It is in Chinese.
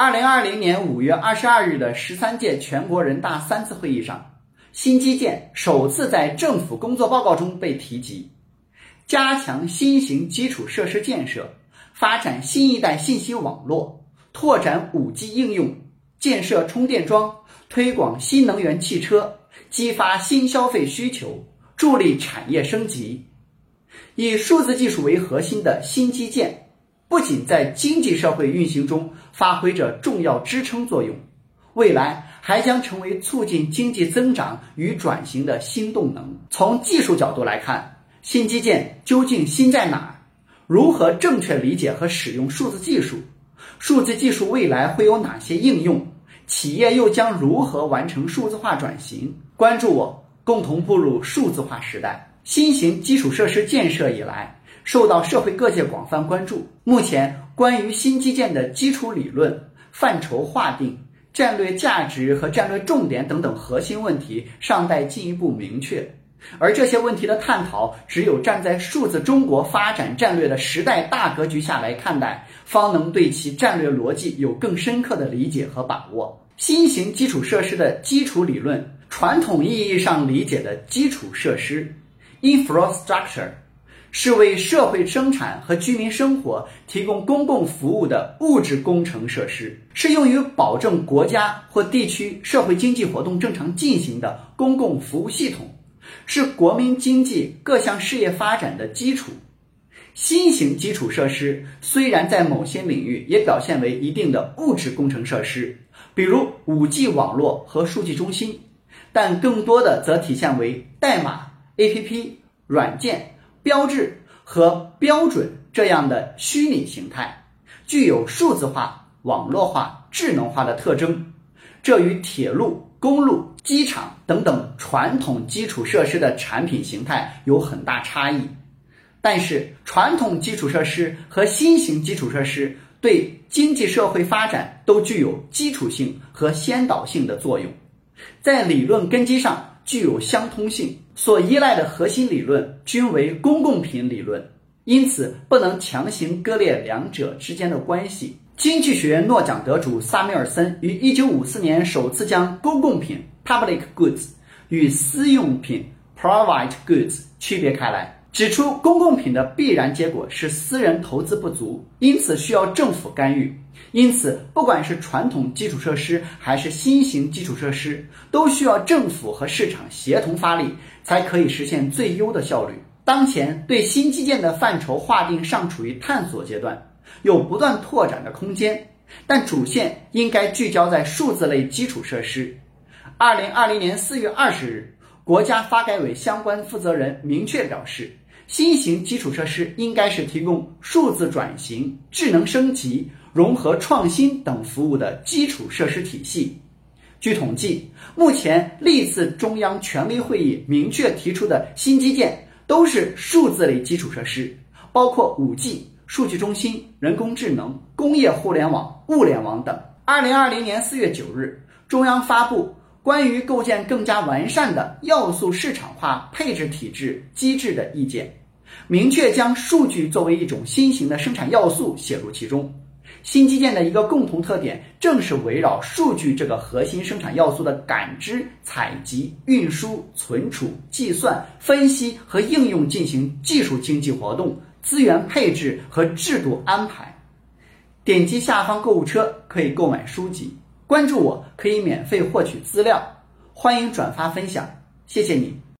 二零二零年五月二十二日的十三届全国人大三次会议上，新基建首次在政府工作报告中被提及，加强新型基础设施建设，发展新一代信息网络，拓展五 G 应用，建设充电桩，推广新能源汽车，激发新消费需求，助力产业升级。以数字技术为核心的新基建，不仅在经济社会运行中发挥着重要支撑作用，未来还将成为促进经济增长与转型的新动能。从技术角度来看，新基建究竟新在哪儿？如何正确理解和使用数字技术？数字技术未来会有哪些应用？企业又将如何完成数字化转型？关注我，共同步入数字化时代。新型基础设施建设以来，受到社会各界广泛关注。目前，关于新基建的基础理论、范畴划定、战略价值和战略重点等等核心问题尚待进一步明确。而这些问题的探讨，只有站在数字中国发展战略的时代大格局下来看待，方能对其战略逻辑有更深刻的理解和把握。新型基础设施的基础理论，传统意义上理解的基础设施。Infrastructure 是为社会生产和居民生活提供公共服务的物质工程设施，是用于保证国家或地区社会经济活动正常进行的公共服务系统，是国民经济各项事业发展的基础。新型基础设施虽然在某些领域也表现为一定的物质工程设施，比如 5G 网络和数据中心，但更多的则体现为代码。A.P.P. 软件、标志和标准这样的虚拟形态，具有数字化、网络化、智能化的特征，这与铁路、公路、机场等等传统基础设施的产品形态有很大差异。但是，传统基础设施和新型基础设施对经济社会发展都具有基础性和先导性的作用，在理论根基上。具有相通性，所依赖的核心理论均为公共品理论，因此不能强行割裂两者之间的关系。经济学诺奖得主萨米尔森于1954年首次将公共品 （public goods） 与私用品 （private goods） 区别开来。指出，公共品的必然结果是私人投资不足，因此需要政府干预。因此，不管是传统基础设施还是新型基础设施，都需要政府和市场协同发力，才可以实现最优的效率。当前对新基建的范畴划定尚处于探索阶段，有不断拓展的空间，但主线应该聚焦在数字类基础设施。二零二零年四月二十日。国家发改委相关负责人明确表示，新型基础设施应该是提供数字转型、智能升级、融合创新等服务的基础设施体系。据统计，目前历次中央权威会议明确提出的新基建都是数字类基础设施，包括 5G、数据中心、人工智能、工业互联网、物联网等。二零二零年四月九日，中央发布。关于构建更加完善的要素市场化配置体制机制的意见，明确将数据作为一种新型的生产要素写入其中。新基建的一个共同特点，正是围绕数据这个核心生产要素的感知、采集、运输、存储、计算、分析和应用进行技术经济活动、资源配置和制度安排。点击下方购物车可以购买书籍。关注我可以免费获取资料，欢迎转发分享，谢谢你。